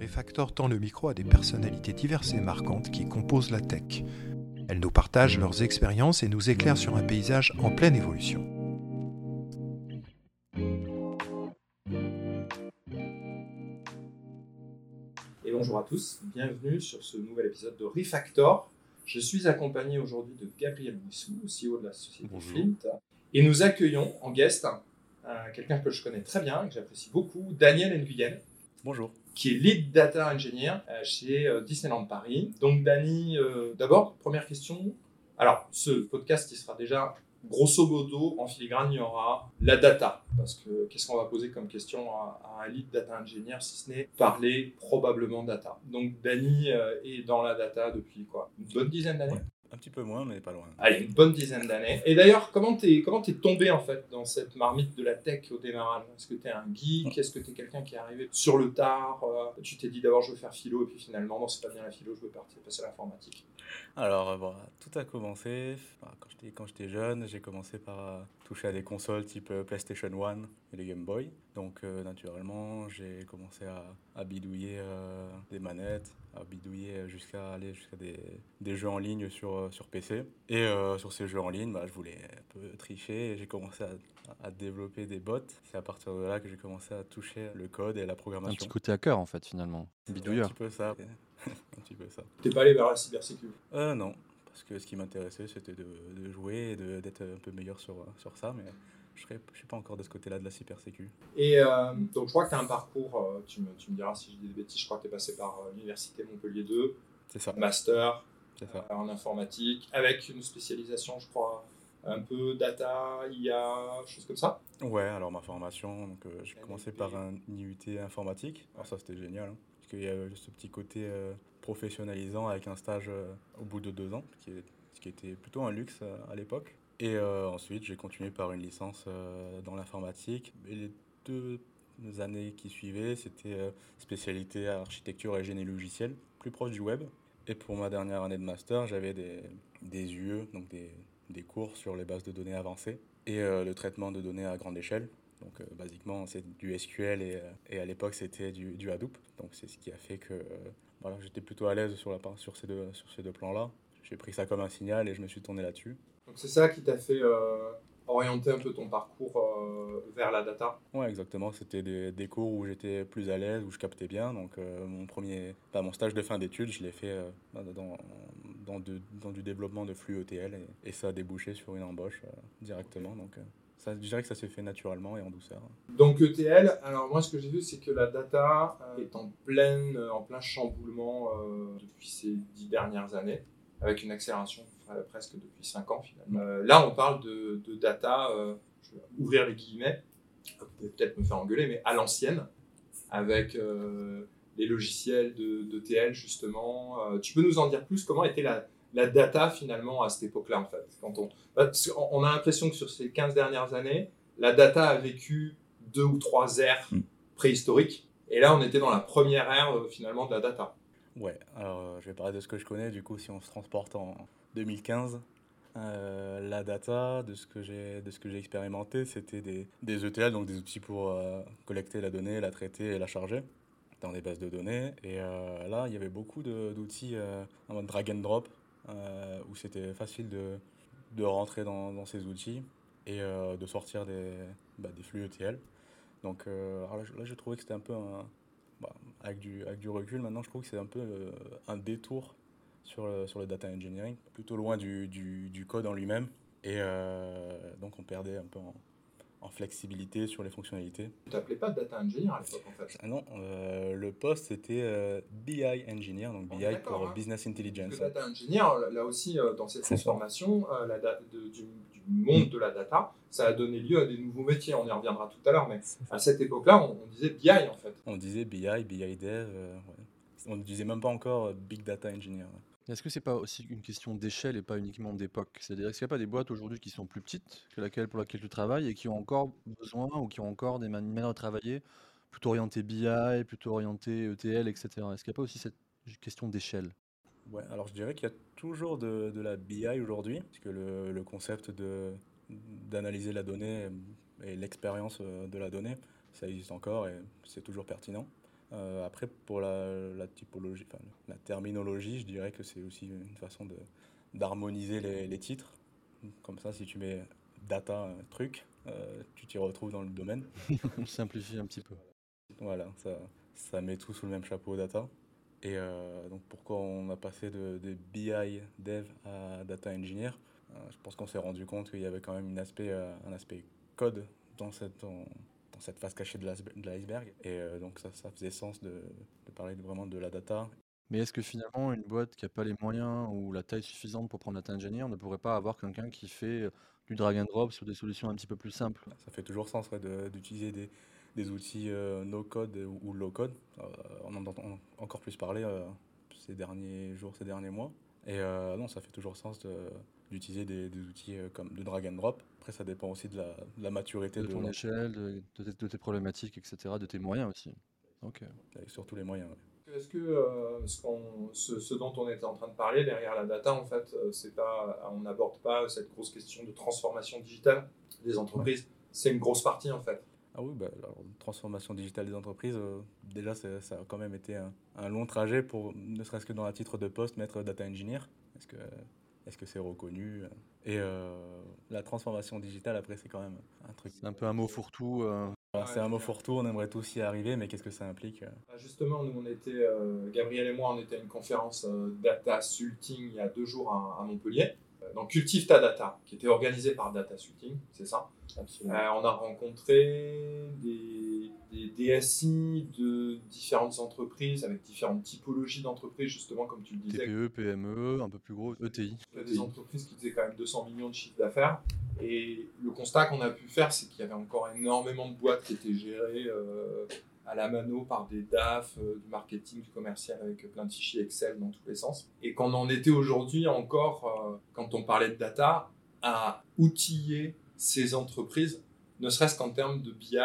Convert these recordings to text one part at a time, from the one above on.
Refactor tend le micro à des personnalités diverses et marquantes qui composent la tech. Elles nous partagent leurs expériences et nous éclairent sur un paysage en pleine évolution. Et bonjour à tous, bienvenue sur ce nouvel épisode de Refactor. Je suis accompagné aujourd'hui de Gabriel Bouissou, CEO de la société Bonjour. Flint. Et nous accueillons en guest euh, quelqu'un que je connais très bien, que j'apprécie beaucoup, Daniel Nguyen, Bonjour. Qui est lead data engineer euh, chez euh, Disneyland Paris. Donc Dani, euh, d'abord, première question. Alors, ce podcast, il sera déjà grosso modo en filigrane, il y aura la data. Parce que qu'est-ce qu'on va poser comme question à, un lead data engineer si ce n'est parler probablement data? Donc euh, est dans la data depuis quoi Une bonne dizaine d'années? Un petit peu moins, mais pas loin. Allez, une bonne dizaine d'années. Et d'ailleurs, comment t'es comment t'es tombé en fait dans cette marmite de la tech au démarrage? Est-ce que t'es un geek? Est-ce que t'es quelqu'un qui est arrivé sur le tard? Euh, Tu t'es dit d'abord je veux faire philo et puis finalement non c'est pas bien la philo, je veux partir passer à l'informatique. Alors, euh, bon, tout a commencé quand j'étais quand j'étais jeune. J'ai commencé par euh, toucher à des consoles type euh, PlayStation 1 et les Game Boy. Donc, euh, naturellement, j'ai commencé à, à bidouiller euh, des manettes, à bidouiller jusqu'à aller jusqu'à des, des jeux en ligne sur, euh, sur PC. Et euh, sur ces jeux en ligne, bah, je voulais un peu tricher et j'ai commencé à, à développer des bots. C'est à partir de là que j'ai commencé à toucher le code et la Un programmation. petit côté hacker en fait finalement. Bidouilleur. Un petit peu ça. un petit peu ça. T'es pas allé vers la cybersécurité Euh, non, parce que ce qui m'intéressait, c'était de, de jouer et de- d'être un peu meilleur sur, sur ça, mais je ne suis pas encore de ce côté-là de la cybersécu. Et euh, donc je crois que tu as un parcours, euh, tu, me, tu me diras si je dis des bêtises, je crois que tu es passé par euh, l'université Montpellier 2, C'est ça, master ça. euh, en informatique, avec une spécialisation je crois un peu data, IA, choses comme ça. Ouais, alors ma formation, donc euh, j'ai commencé par un IUT informatique. Alors ça, c'était génial, hein, parce qu'il y avait ce petit côté professionnalisant avec un stage au bout de deux ans, ce qui, est- ce qui était plutôt un luxe à l'époque. Et euh, ensuite, j'ai continué par une licence euh, dans l'informatique. Et les deux années qui suivaient, c'était euh, spécialité architecture et génie logiciel, plus proche du web. Et pour ma dernière année de master, j'avais des, UE, donc des, des cours sur les bases de données avancées et le traitement de données à grande échelle. Donc, euh, basiquement, c'est du SQL et, et à l'époque, c'était du, du Hadoop. Donc, c'est ce qui a fait que voilà, j'étais plutôt à l'aise sur, la, sur ces deux, sur ces deux plans-là. J'ai pris ça comme un signal et je me suis tourné là-dessus. Donc c'est ça qui t'a fait euh, orienter un peu ton parcours euh, vers la data. Ouais, exactement. C'était des, des cours où j'étais plus à l'aise, où je captais bien. Donc, euh, mon premier, enfin, mon stage de fin d'études, je l'ai fait dans, dans, de- dans du développement de flux ETL et, et ça a débouché sur une embauche directement. Donc, ça, je dirais que ça s'est fait naturellement et en douceur. Donc ETL, alors moi ce que j'ai vu c'est que la data est en, pleine, en plein chamboulement euh, depuis ces dix dernières années, avec une accélération euh, presque depuis cinq ans finalement. Euh, là on parle de, de data, euh, je vais ouvrir les guillemets, vous pouvez peut-être me faire engueuler, mais à l'ancienne, avec euh, les logiciels de, d'ETL justement. Tu peux nous en dire plus? Comment était la, la data finalement à cette époque-là en fait? Quand on, on a l'impression que sur ces 15 dernières années, la data a vécu deux ou trois ères Mm. préhistoriques. Et là, on était dans la première ère finalement de la data. Ouais, alors euh, je vais parler de ce que je connais. Du coup, si on se transporte en 2015, euh, la data, de ce que j'ai de ce que j'ai expérimenté, c'était des, des ETL, donc des outils pour euh, collecter la donnée, la traiter et la charger dans des bases de données. Et là, il y avait beaucoup d'outils en mode drag and drop, où c'était facile de, de rentrer dans, dans ces outils et de sortir des, bah, des flux ETL. Donc là, là, j'ai trouvé que c'était un peu un, bah, avec, du, avec du recul, maintenant, je trouve que c'est un peu euh, un détour sur le, sur le data engineering, plutôt loin du, du, du code en lui-même. Et euh, donc, on perdait un peu en, en flexibilité sur les fonctionnalités. Tu t'appelais pas data engineer à l'époque en fait. Ah non, euh, le poste, c'était euh, BI Engineer, donc On BI pour hein. Business Parce Intelligence. que data engineer, là aussi, euh, dans cette transformation la da- de- du, du monde de la data, ça a donné lieu à des nouveaux métiers. On y reviendra tout à l'heure, mais à cette époque-là, on, on disait BI en fait. On disait BI, BI Dev, ouais. on ne disait même pas encore Big Data Engineer. ouais. Est-ce que c'est pas aussi une question d'échelle et pas uniquement d'époque? C'est-à-dire, est-ce qu'il n'y a pas des boîtes aujourd'hui qui sont plus petites que laquelle pour laquelle tu travailles et qui ont encore besoin ou qui ont encore des man- manières de travailler plutôt orientées BI, plutôt orientées ETL, etc. Est-ce qu'il n'y a pas aussi cette question d'échelle? Ouais, alors je dirais qu'il y a toujours de, la BI aujourd'hui, parce que le, concept d'analyser la donnée et l'expérience euh, de la donnée, ça existe encore et c'est toujours pertinent. Après, pour la, typologie, enfin, la terminologie, je dirais que c'est aussi une façon de, d'harmoniser les, les, titres. Comme ça, si tu mets data truc, tu t'y retrouves dans le domaine. On simplifie un petit peu. Voilà, ça, ça met tout sous le même chapeau data. Et euh, donc pourquoi on a passé de, BI dev à data engineer? Euh, Je pense qu'on s'est rendu compte qu'il y avait quand même aspect, euh, un aspect code dans cette, cette face cachée de l'iceberg. Et donc ça, ça faisait sens de, de parler vraiment de la data. Mais est-ce que finalement, une boîte qui n'a pas les moyens ou la taille suffisante pour prendre data engineer ne pourrait pas avoir quelqu'un qui fait du drag and drop sur des solutions un petit peu plus simples? Ça fait toujours sens d'utiliser des, des outils euh, no-code ou low-code. Euh, on en entend encore plus parler euh, ces derniers jours, ces derniers mois. Et non, ça fait toujours sens d'utiliser des, outils comme de drag and drop. Après, ça dépend aussi de la, maturité de, ton échelle, de, tes problématiques, etc., de tes moyens aussi. Ok. surtout les moyens. Est-ce que ce, ce, dont on était en train de parler derrière la data, en fait, c'est pas, on n'aborde pas cette grosse question de transformation digitale des entreprises. C'est une grosse partie, en fait. Ah oui, bah, alors, transformation digitale des entreprises, euh, déjà ça a quand même été un, long trajet pour, ne serait-ce que dans la titre de poste, mettre data engineer. Est-ce que est-ce que c'est reconnu? Et euh, la transformation digitale, après, c'est quand même un truc. C'est un peu un mot fourre-tout. Euh. c'est un mot fourre-tout, on aimerait tous y arriver, mais qu'est-ce que ça implique? Bah, Justement, nous, on était, Gabriel et moi, on était à une conférence Data Sulting il y a deux jours à Montpellier donc Cultive ta data, qui était organisé par Data Shooting, c'est ça? Euh, on a rencontré des, DSI de différentes entreprises avec différentes typologies d'entreprises, justement comme tu le disais. TPE, PME, un peu plus gros, ETI. Des entreprises qui faisaient quand même 200 millions de chiffre d'affaires. Et le constat qu'on a pu faire, c'est qu'il y avait encore énormément de boîtes qui étaient gérées euh, à la mano par des DAF, euh, du marketing, du commercial avec plein de fichiers Excel dans tous les sens. Et qu'on en était aujourd'hui encore, euh, quand on parlait de data, à outiller ces entreprises, ne serait-ce qu'en termes de BI,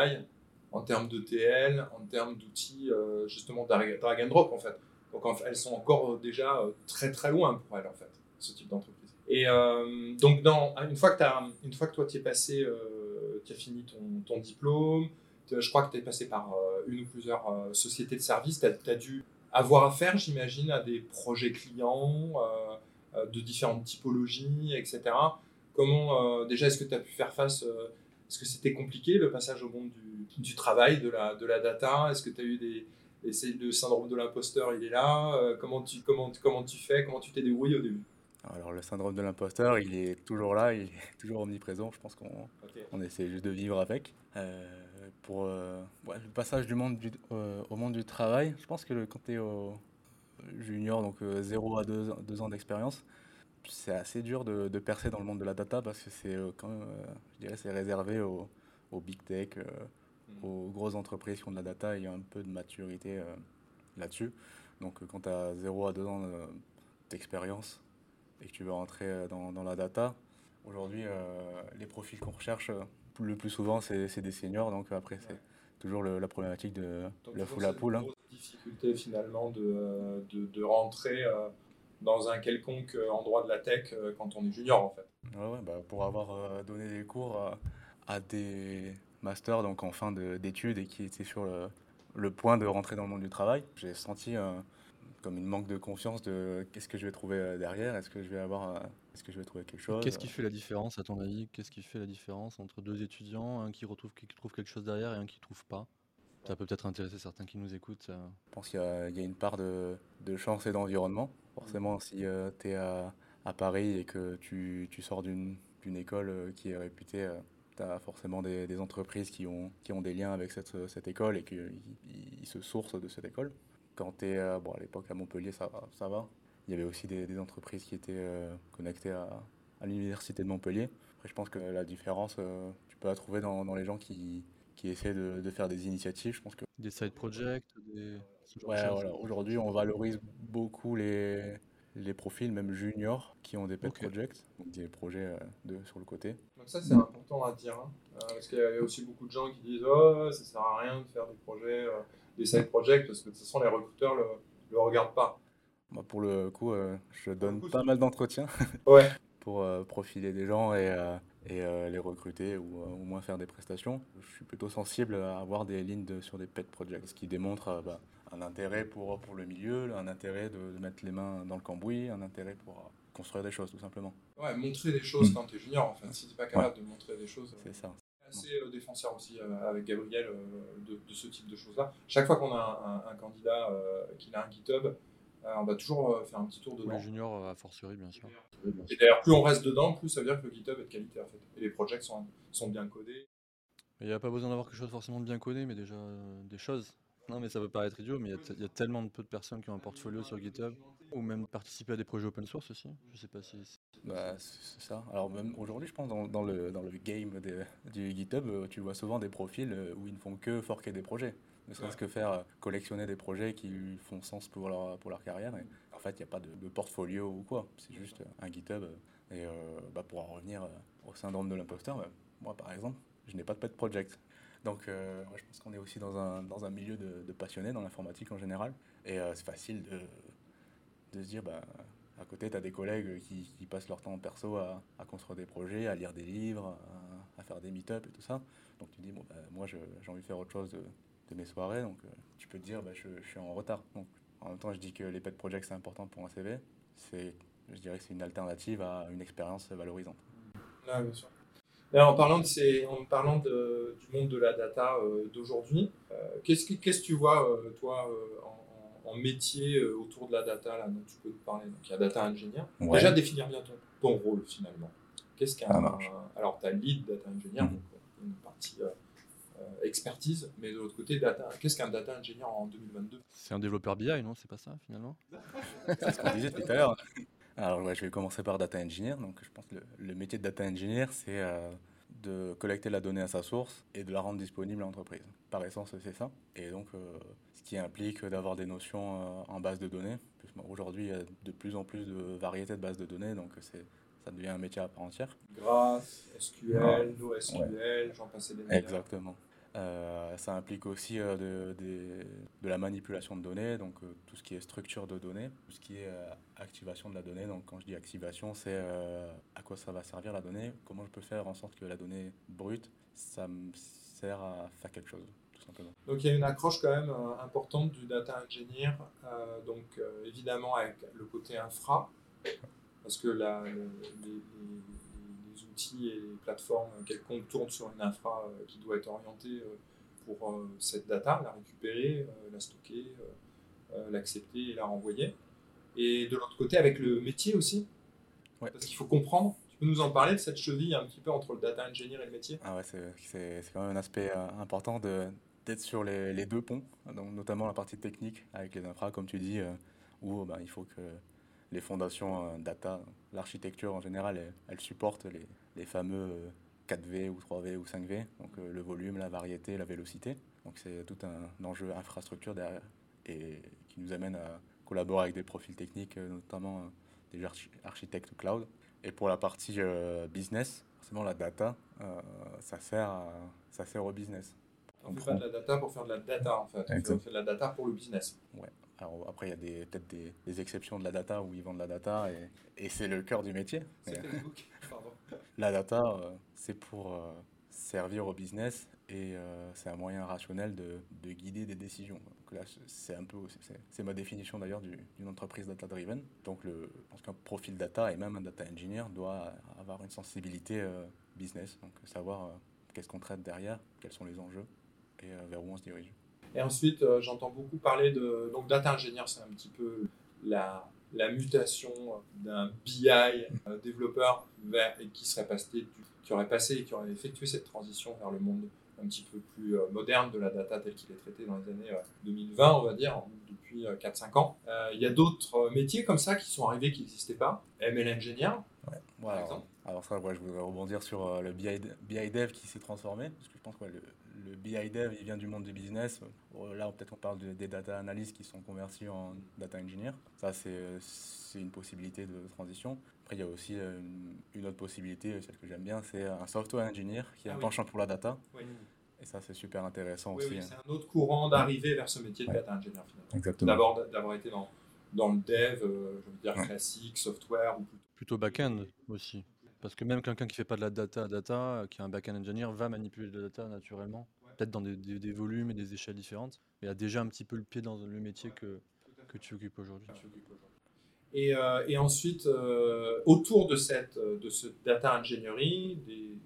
en termes de TL, en termes d'outils euh, justement drag and drop en fait. Donc elles sont encore déjà très très loin pour elles en fait, ce type d'entreprise. Et donc dans, une, fois que as, une fois que toi tu es passé, tu as fini ton diplôme, je crois que tu es passé par euh, une ou plusieurs euh, sociétés de services. Tu as, dû avoir affaire, j'imagine, à des projets clients euh, de différentes typologies, etc. Comment, déjà, est-ce que tu as pu faire face Est-ce que c'était compliqué le passage au monde du, travail, de la, de la data? Est-ce que tu as eu des, le syndrome de l'imposteur, il est là? Comment, tu, comment, comment tu fais? Comment tu t'es débrouillé au début? Alors le syndrome de l'imposteur, il est toujours là, il est toujours omniprésent. Je pense qu'on on essaie juste de vivre avec pour euh, le passage du monde euh, au monde du travail, je pense que quand tu es au junior, donc 0 euh, à 2, ans d'expérience, c'est assez dur de, percer dans le monde de la data parce que c'est quand même, je dirais, c'est réservé aux, big tech, mm. aux grosses entreprises qui ont de la data et il y a un peu de maturité là-dessus. Donc quand tu as 0 à 2 ans d'expérience et que tu veux rentrer dans, dans la data, aujourd'hui, les profils qu'on recherche le plus souvent, c'est des seniors. Donc après, c'est toujours la problématique de la foule à poule. Hein. difficulté finalement de, de, de rentrer euh, dans un quelconque endroit de la tech euh, quand on est junior en fait. Ouais, bah, pour avoir euh, donné des cours à, des masters donc en fin d'études et qui étaient sur le, le, point de rentrer dans le monde du travail, j'ai senti comme une manque de confiance de qu'est-ce que je vais trouver derrière, est-ce que je vais avoir est-ce que je vais trouver quelque chose Qu'est-ce qui fait la différence, à ton avis? Qu'est-ce qui fait la différence entre deux étudiants, un qui retrouve qui trouve quelque chose derrière et un qui trouve pas? Ça peut peut-être intéresser certains qui nous écoutent. Je pense qu'il y, a une part de, chance et d'environnement. Forcément, si euh, tu es à, Paris et que tu, sors d'une école euh, qui est réputée, euh, tu as forcément des, entreprises qui ont, qui ont des liens avec cette, cette école et qui se sourcent de cette école. Quand tu es, bon, à l'époque à Montpellier, ça, ça va il y avait aussi des, entreprises qui étaient euh, connectées à, l'université de Montpellier. Après, je pense que la différence, euh, tu peux la trouver dans, les gens qui, qui essaient de, faire des initiatives. Je pense que... Des side projects des... Ouais, voilà. Aujourd'hui, on valorise beaucoup les, les profils, même juniors, qui ont des pet projects, donc des projets euh, de, sur le côté. Donc ça, c'est important à dire. Hein. parce qu'il y a aussi beaucoup de gens qui disent Oh, ça sert à rien de faire des projets, des side projects, parce que de toute façon, les recruteurs ne le, le regardent pas pour le coup, euh, je donne pas mal d'entretiens ouais. pour euh, profiler des gens et, euh, et les recruter ou au moins faire des prestations. Je suis plutôt sensible à avoir des lignes sur des pet projects, ce qui démontre bah, un intérêt pour, pour le milieu, un intérêt de, mettre les mains dans le cambouis, un intérêt pour construire des choses tout simplement. Ouais, montrer des choses quand tu es junior en fait. Si tu n'es pas capable de montrer des choses. C'est ça. assez défenseur aussi avec Gabriel de, de, ce type de choses-là. Chaque fois qu'on a un, un candidat qui a un GitHub, on va toujours faire un petit tour dedans. Les juniors, a fortiori, bien sûr. Et d'ailleurs, plus on reste dedans, plus ça veut dire que le GitHub est de qualité en fait. Et les projets sont, sont bien codés. Il n'y a pas besoin d'avoir quelque chose forcément de bien codé, mais déjà des choses. Non, mais ça peut paraître idiot, mais il y, a tellement de peu de personnes qui ont un portfolio sur GitHub, ou même participer à des projets open source aussi. Je sais pas si. Bah, c'est ça. Alors, même aujourd'hui, je pense, dans, dans, le, dans le game du GitHub, euh, tu vois souvent des profils euh, où ils ne font que forquer des projets. Ne serait-ce que faire euh, collectionner des projets qui font sens pour leur, pour leur carrière. Et en fait, il n'y a pas de, portfolio ou quoi. C'est juste un GitHub. Et bah, pour en revenir au syndrome de l'imposteur, bah, moi, par exemple, je n'ai pas de pet project. Donc, euh, je pense qu'on est aussi dans un, dans un milieu de, passionnés dans l'informatique en général. Et euh, c'est facile de, de, se dire, bah, à côté, tu as des collègues qui, passent leur temps en perso à, construire des projets, à lire des livres, à, faire des meet-up et tout ça. Donc, tu dis, bon, bah, moi, j'ai envie de faire autre chose de, mes soirées. Donc, euh, tu peux te dire, bah, je, suis en retard. Donc, en même temps, je dis que les pet projects, c'est important pour un CV. Je dirais que c'est une alternative à une expérience valorisante. Ah, bien sûr en parlant, de ces, en parlant de, du monde de la data euh, d'aujourd'hui, euh, qu'est-ce, que, qu'est-ce que tu vois, euh, toi, en, en, métier autour de la data là, dont tu peux nous parler Donc, il y a data engineer. Déjà, définir bien ton, ton rôle, finalement. Qu'est-ce qu'un. Alors, tu as lead data engineer, mhm. donc une partie expertise, mais de l'autre côté, data. Qu'est-ce qu'un data engineer en 2022 C'est un développeur BI, non? C'est pas ça, finalement? C'est ce qu'on disait tout à l'heure. Alors, ouais, je vais commencer par data engineer. Donc, je pense que le, métier de data engineer, c'est euh, de collecter la donnée à sa source et de la rendre disponible à l'entreprise. Par essence, c'est ça. Et donc, euh, ce qui implique d'avoir des notions euh, en base de données. Aujourd'hui, il y a de plus en plus de variétés de bases de données, donc c'est ça devient un métier à part entière. Grâce, SQL, NoSQL, j'en passais des Exactement. Euh, ça implique aussi euh, de, de, la manipulation de données, donc euh, tout ce qui est structure de données, tout ce qui est activation de la donnée. Donc quand je dis activation, c'est à quoi ça va servir la donnée, comment je peux faire en sorte que la donnée brute, ça me sert à faire quelque chose. Tout simplement. Donc il y a une accroche quand même importante du data engineer, donc évidemment avec le côté infra, parce que la, les outils et les plateformes quelconques tournent sur une infra euh, qui doit être orientée euh, pour euh, cette data, la récupérer, la stocker, l'accepter et la renvoyer. Et de l'autre côté, avec le métier aussi, parce qu'il faut comprendre. Tu peux nous en parler de cette cheville un petit peu entre le data engineer et le métier? Ah ouais, c'est quand même un aspect important d'être sur les, les, deux ponts, donc notamment la partie technique avec les infra, comme tu dis, où bah, il faut que les fondations data, l'architecture en général, elle, elle supporte les, les fameux 4V euh, ou 3V ou 5V, donc euh, le volume, la variété, la vélocité. Donc c'est tout un enjeu infrastructure derrière et qui nous amène à collaborer avec des profils techniques, euh, notamment des architectes cloud. Et pour la partie business, forcément la data, ça, sert ça sert au business. On ne fait pas de la data pour faire de la data en fait, on fait de la data pour le business. Ouais. Alors après, il y a peut-être des, des, exceptions de la data où ils vendent de la data et, et c'est le cœur du métier. C'est Facebook, pardon. La data, euh, c'est pour euh, servir au business et euh, c'est un moyen rationnel de, de, guider des décisions. Donc là, c'est un peu, c'est ma définition d'ailleurs d'une entreprise data-driven. Donc le, je pense qu'un profil data et même un data engineer doit avoir une sensibilité business, donc savoir qu'est-ce qu'on traite derrière, quels sont les enjeux et vers où on se dirige. Et ensuite, j'entends beaucoup parler de donc data engineer, c'est un petit peu la la mutation d'un BI euh, développeur vers, et qui serait passé, qui aurait passé et qui aurait effectué cette transition vers le monde un petit peu plus euh, moderne de la data tel qu'il est traité dans les années 2020, euh, on va dire, depuis 4-5 ans. Il y a d'autres métiers comme ça qui sont arrivés qui n'existaient pas. ML Engineer, ouais. par exemple. Alors ça, je voudrais rebondir sur le BI, BI Dev qui s'est transformé, parce que je pense que le, le BI Dev, il vient du monde du business. Là, peut-être on parle des data analysts qui sont convertis en data engineer. Ça, c'est une possibilité de transition. Après, il y a aussi euh, une, autre possibilité, celle que j'aime bien, c'est un software engineer qui est ah un penchant pour la data. Et ça, c'est super intéressant aussi. Oui, hein. c'est un autre courant d'arriver vers ce métier de data engineer finalement. Exactement. D'abord, d'avoir été dans, dans le dev, euh, je veux dire classique, software ou plutôt. Plutôt back-end aussi. Parce que même quelqu'un qui fait pas de la data data, qui est un back-end engineer, va manipuler de la data naturellement. peut-être dans des, des- des volumes et des échelles différentes, mais a déjà un petit peu le pied dans le métier que, que tu occupes aujourd'hui. Et, euh, et ensuite, euh, autour de, cette, de ce data des-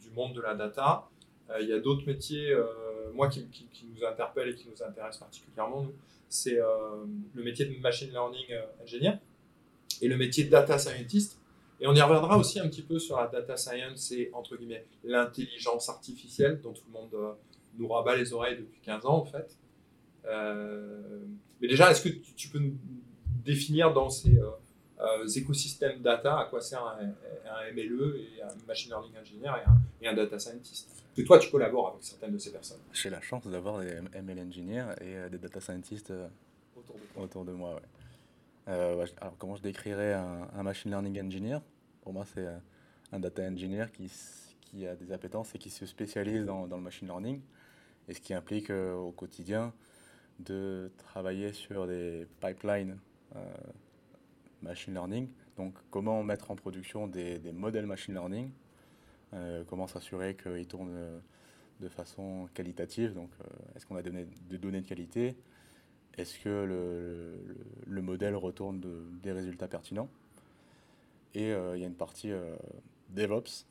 du monde de la data, euh, il y a d'autres métiers, euh, moi, qui, qui- qui nous interpellent et qui nous intéressent particulièrement, nous, c'est euh, le métier de machine learning euh, engineer et le métier de data scientist. Et on y reviendra aussi un petit peu sur la data science et, entre guillemets, l'intelligence artificielle dont tout le monde euh, nous rabat les oreilles depuis 15 ans, en fait. Euh, mais déjà, est-ce que tu, tu peux nous définir dans ces euh, écosystèmes data à quoi sert un, un MLE et un machine learning engineer et un, et un data scientist? Que toi, tu collabores avec certaines de ces personnes J'ai la chance d'avoir des ML engineers et des data scientists autour de toi. autour de moi. ouais. Euh, comment je décrirais un, machine learning engineer? Pour moi, c'est euh, un data engineer qui, a des appétences et qui se spécialise dans, le machine learning, et ce qui implique euh, au quotidien de travailler sur des pipelines machine learning. Donc, comment mettre en production des, modèles machine learning, comment s'assurer qu'ils tournent de façon qualitative. Donc, est-ce qu'on a des données de qualité? Est-ce que le, le- le modèle retourne de- des résultats pertinents Et euh, il y a une partie euh, DevOps,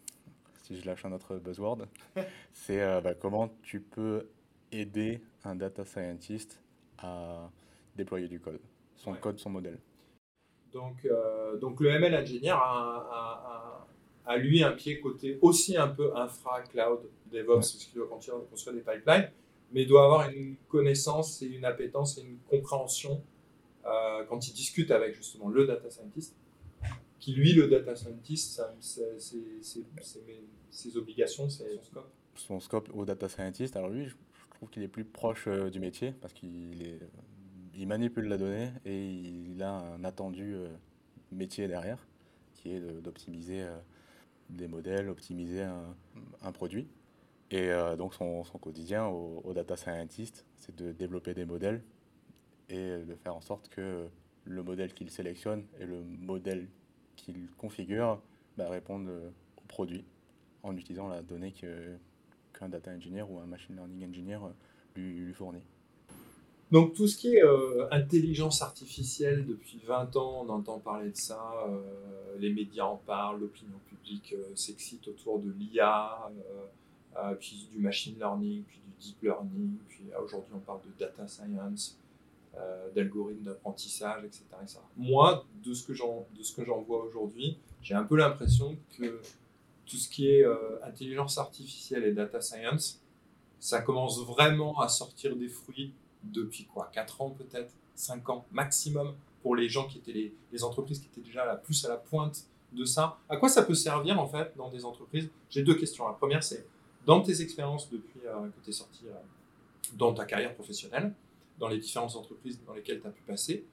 si je lâche un autre buzzword, c'est euh, bah, comment tu peux aider un data scientist à déployer du code, son Ouais. code, son modèle. Donc, euh, donc le ML engineer a, a- a- a, lui un pied côté aussi un peu infra, cloud, DevOps, parce qu'il doit construire, construire des pipelines, mais il doit avoir une connaissance et une appétence et une compréhension euh, quand il discute avec justement le data scientist, qui lui, le data scientist, ses obligations, c'est son scope. son scope au data scientist. Alors lui, je trouve qu'il est plus proche euh, du métier parce qu'il il manipule la donnée et il a un attendu euh, métier derrière qui est d'optimiser des modèles, optimiser un produit. Et euh, donc son, son quotidien au, data scientist, c'est de développer des modèles et de faire en sorte que le modèle qu'il sélectionne et le modèle qu'il configure bah, répondent euh, au produit en utilisant la donnée que, qu'un data engineer ou un machine learning engineer euh, lui, fournit. Donc tout ce qui est intelligence artificielle, depuis 20 ans, on entend parler de ça, les médias en parlent, l'opinion publique s'excite autour de l'IA, euh, euh, puis du machine learning, puis du deep learning, puis euh, aujourd'hui on parle de data science, euh, d'algorithmes d'apprentissage, etc.. Moi, de ce que j'en vois aujourd'hui, j'ai un peu l'impression que tout ce qui est euh, intelligence artificielle et data science, ça commence vraiment à sortir des fruits depuis quoi 4 ans peut-être 5 ans maximum pour les gens qui étaient les, les entreprises qui étaient déjà la plus à la pointe de ça. À quoi ça peut servir en fait dans des entreprises? J'ai deux questions. La première c'est dans tes expériences depuis euh, que tu es sorti euh, dans ta carrière professionnelle, dans les différentes entreprises dans lesquelles tu as pu passer,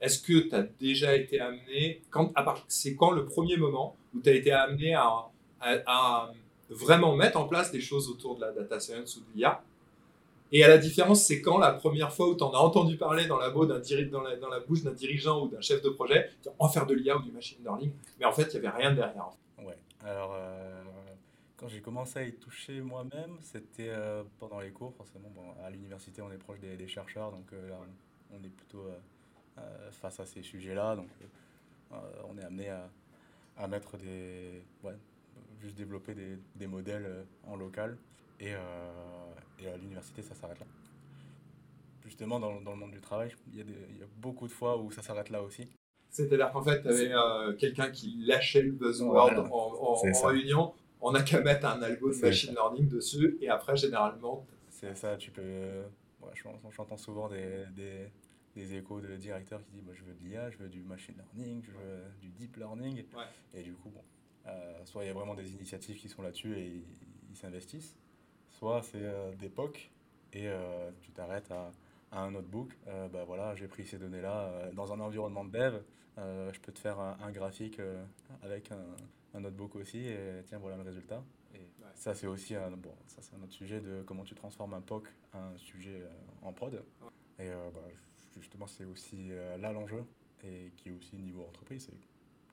est-ce que tu as déjà été amené, quand, c'est quand le premier moment où tu as été amené à, vraiment mettre en place des choses autour de la data science ou de l'IA et à la différence, c'est quand la première fois où tu en as entendu parler dans la, bouche d'un dirigeant ou d'un chef de projet, en faire de l'IA ou du machine learning, mais en fait, il n'y avait rien derrière. Ouais, euh, quand j'ai commencé à y toucher moi-même, c'était euh, pendant les cours, forcément. Bon, à l'université, on est proche des, des chercheurs, donc euh, là, on est plutôt euh, face à ces sujets-là. Donc, on est amené à, à mettre des. Ouais, juste développer des, des modèles en local. Et, et à l'université, ça s'arrête là. Justement, dans, dans le monde du travail, il y, a des, il y a beaucoup de fois où ça s'arrête là aussi. C'est-à-dire qu'en fait, tu avais euh, quelqu'un qui lâchait le buzzword Voilà. en, en- en réunion. On n'a qu'à mettre un algo de machine learning dessus, et après, généralement, C'est ça, tu peux. Ouais, j'en- j'entends souvent des, des, des échos de directeurs qui disent moi, je veux de l'IA, je veux du machine learning, je veux du deep learning. Ouais. Et du coup, bon, euh, soit il y a vraiment des initiatives qui sont là-dessus et ils s'investissent, soit c'est euh, des POC et euh, tu t'arrêtes à, à un notebook. Euh, bah voilà, j'ai pris ces données-là dans un environnement de dev. je peux te faire un, un graphique avec un, un notebook aussi et tiens, voilà le résultat. Et ça, c'est aussi un, bon, ça, c'est un autre sujet de comment tu transformes un POC à un sujet euh, en prod. Et euh, bah, justement, c'est aussi euh, là l'enjeu, et qui est aussi niveau entreprise, c'est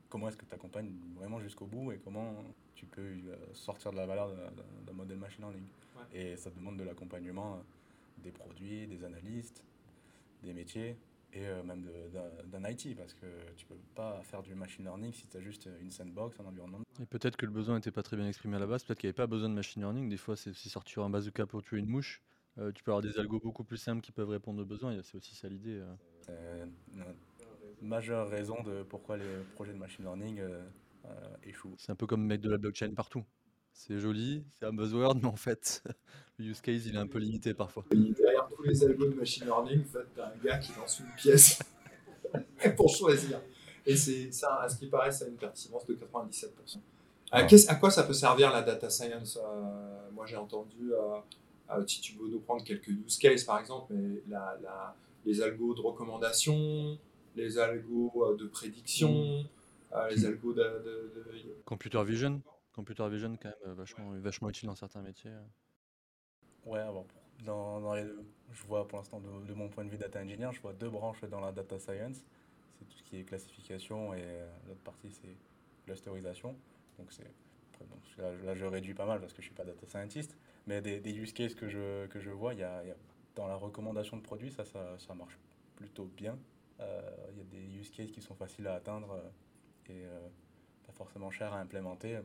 comment est-ce que tu accompagnes vraiment jusqu'au bout et comment tu peux sortir de la valeur d'un modèle machine learning. Et ça demande de l'accompagnement des produits, des analystes, des métiers et euh, même d'un IT parce que tu peux pas faire du machine learning si tu as juste une sandbox, un environnement. Et peut-être que le besoin n'était pas très bien exprimé à la base, peut-être qu'il n'y avait pas besoin de machine learning. Des fois, c'est sortir un bazooka pour tuer une mouche. Euh, tu peux avoir des algos beaucoup plus simples qui peuvent répondre aux besoins. C'est aussi ça l'idée. Euh. une majeure raison de pourquoi les projets de machine learning échouent. C'est un peu comme mettre de la blockchain partout. C'est joli, c'est un buzzword, mais en fait, le use case, il est un peu limité parfois. Derrière tous les algos de machine learning, en fait, tu as un gars qui lance une pièce pour choisir. Et c'est ça, à ce qui paraît, ça a une pertinence de 97%. À, à, quoi ça peut servir la data science euh, Moi, j'ai entendu, euh, euh, si tu veux nous prendre quelques use cases par exemple, mais la, la, les algos de recommandation, les algos de prédiction, les algos de, de, de, Computer vision Computer vision, quand même, vachement, vachement utile dans certains métiers. Ouais, bon, dans, dans les deux. Je vois pour l'instant, de, mon point de vue data engineer, je vois deux branches dans la data science. C'est tout ce qui est classification et euh, l'autre partie, c'est clusterisation. Donc, c'est, là, je réduis pas mal parce que je suis pas data scientist. Mais des, des use cases que je, que je vois, il y a, y a, dans la recommandation de produits, ça, ça, ça marche plutôt bien. Euh, il y a des use cases qui sont faciles à atteindre euh, et pas forcément chers à implémenter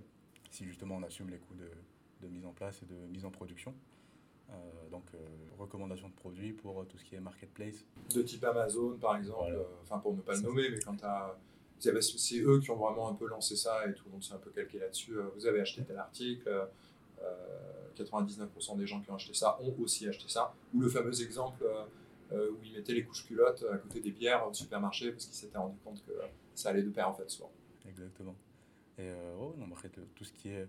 si justement on assume les coûts de, de mise en place et de mise en production. Euh, donc, euh, recommandation de produits pour euh, tout ce qui est marketplace. De type Amazon, par exemple, enfin pour ne pas le nommer, mais quand tu as c'est eux qui ont vraiment un peu lancé ça et tout le monde s'est un peu calqué là-dessus. Vous avez acheté tel article, 99% des gens qui ont acheté ça ont aussi acheté ça. Ou le fameux exemple où ils mettaient les couches culottes à côté des bières au supermarché parce qu'ils s'étaient rendu compte que ça allait de pair en fait souvent. Exactement. Et oh, non, après, tout ce qui est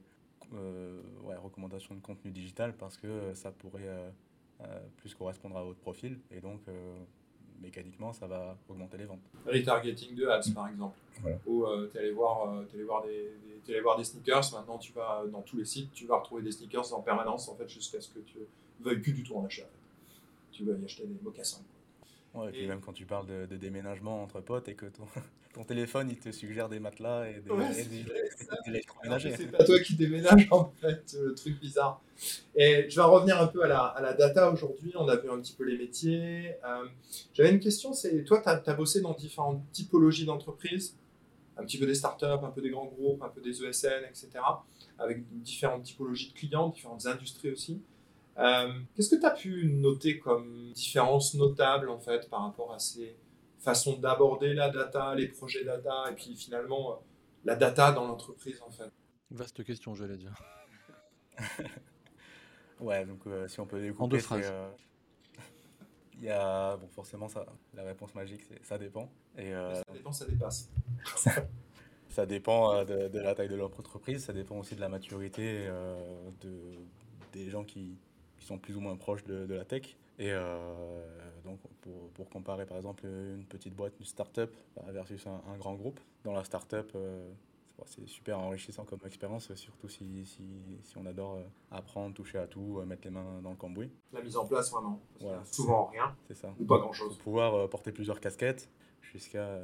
euh, ouais, recommandation de contenu digital parce que euh, ça pourrait euh, plus correspondre à votre profil et donc mécaniquement ça va augmenter les ventes. Retargeting de ads par exemple, où tu allais voir, voir, des, voir des sneakers, maintenant tu vas dans tous les sites, tu vas retrouver des sneakers en permanence en fait jusqu'à ce que tu veuilles plus du tout en acheter. Tu vas y acheter des mocassins. Ouais, et, puis même quand tu parles de, déménagement entre potes et que ton, ton, téléphone il te suggère des matelas et des, C'est pas toi qui déménage en fait, le truc bizarre. Et je vais revenir un peu à la, à la data aujourd'hui. On a vu un petit peu les métiers. Euh, j'avais une question c'est toi, tu as, as, bossé dans différentes typologies d'entreprises, un petit peu des startups, un peu des grands groupes, un peu des ESN, etc. Avec différentes typologies de clients, différentes industries aussi. Euh, qu'est-ce que tu as pu noter comme différence notable en fait par rapport à ces façons d'aborder la data, les projets data et puis finalement euh, la data dans l'entreprise en fait? Vaste question, j'allais dire. ouais, donc euh, si on peut découper, en deux phrases. Il y a bon forcément ça, la réponse magique c'est ça dépend et ça dépend, ça dépasse. ça dépend de, de, la taille de l'entreprise, ça dépend aussi de la maturité de, des gens qui, sont plus ou moins proches de, la tech. Et euh, donc, pour, pour, comparer par exemple une petite boîte, une start-up versus un, grand groupe, dans la start-up, euh, c'est super enrichissant comme expérience, surtout si, si, si, on adore euh, apprendre, toucher à tout, mettre les mains dans le cambouis. La mise en place, vraiment. souvent rien. C'est ça. Ou pas grand-chose. pouvoir porter plusieurs casquettes jusqu'à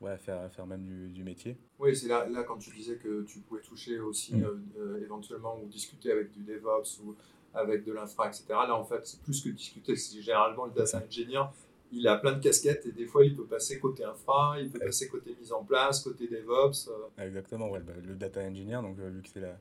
ouais, faire, faire même du, du métier. Oui, c'est là, là quand tu disais que tu pouvais toucher aussi mm. éventuellement ou discuter avec du DevOps ou avec de l'infra, etc. Là, en fait, c'est plus que discuter. C'est généralement le data engineer, il a plein de casquettes et des fois, il peut passer côté infra, il peut passer côté mise en place, côté DevOps. Euh. Exactement, ouais, bah, le data engineer, donc euh, vu que c'est la,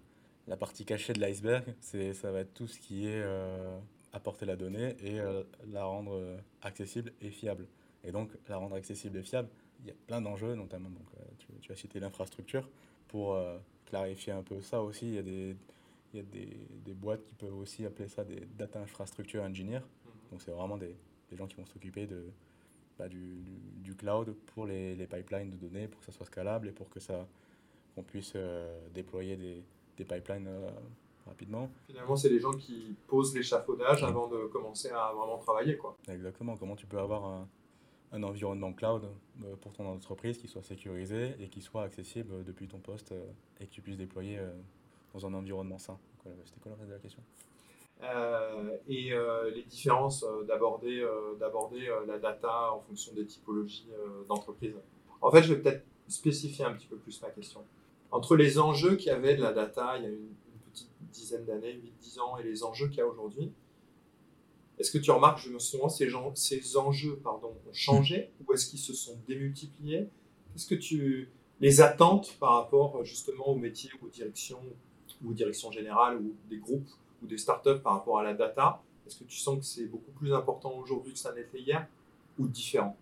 la, partie cachée de l'iceberg, ça va être tout ce qui est euh, apporter la donnée et la rendre accessible et fiable. Et donc, la rendre accessible et fiable, il y a plein d'enjeux, notamment, donc, tu, tu, as cité l'infrastructure. Pour clarifier un peu ça aussi, il y a des il y a des, des, boîtes qui peuvent aussi appeler ça des data infrastructure engineers. Mhm. Donc, c'est vraiment des, des, gens qui vont s'occuper de, bah, du, du, cloud pour les, les, pipelines de données, pour que ça soit scalable et pour que ça qu'on puisse euh, déployer des, des pipelines euh, rapidement. Finalement, c'est les gens qui posent l'échafaudage avant de commencer à vraiment travailler. Quoi. Exactement. Comment tu peux avoir un, un environnement cloud euh, pour ton entreprise qui soit sécurisé et qui soit accessible depuis ton poste et que tu puisses déployer dans un environnement sain. C'était quoi le reste de la question? Euh, et euh, les différences euh, d'aborder la data en fonction des typologies d'entreprise? En fait, je vais peut-être spécifier un petit peu plus ma question. Entre les enjeux qu'il y avait de la data il y a une, petite dizaine d'années, 8-10 ans, et les enjeux qu'il y a aujourd'hui, est-ce que tu remarques justement ces, gens, ces enjeux pardon, ont changé ou est-ce qu'ils se sont démultipliés? Qu'est-ce que tu les attentes par rapport justement aux métiers aux directions ou aux directions générales ou des groupes ou des startups par rapport à la data Est-ce que tu sens que c'est beaucoup plus important aujourd'hui que ça n'était hier ou différent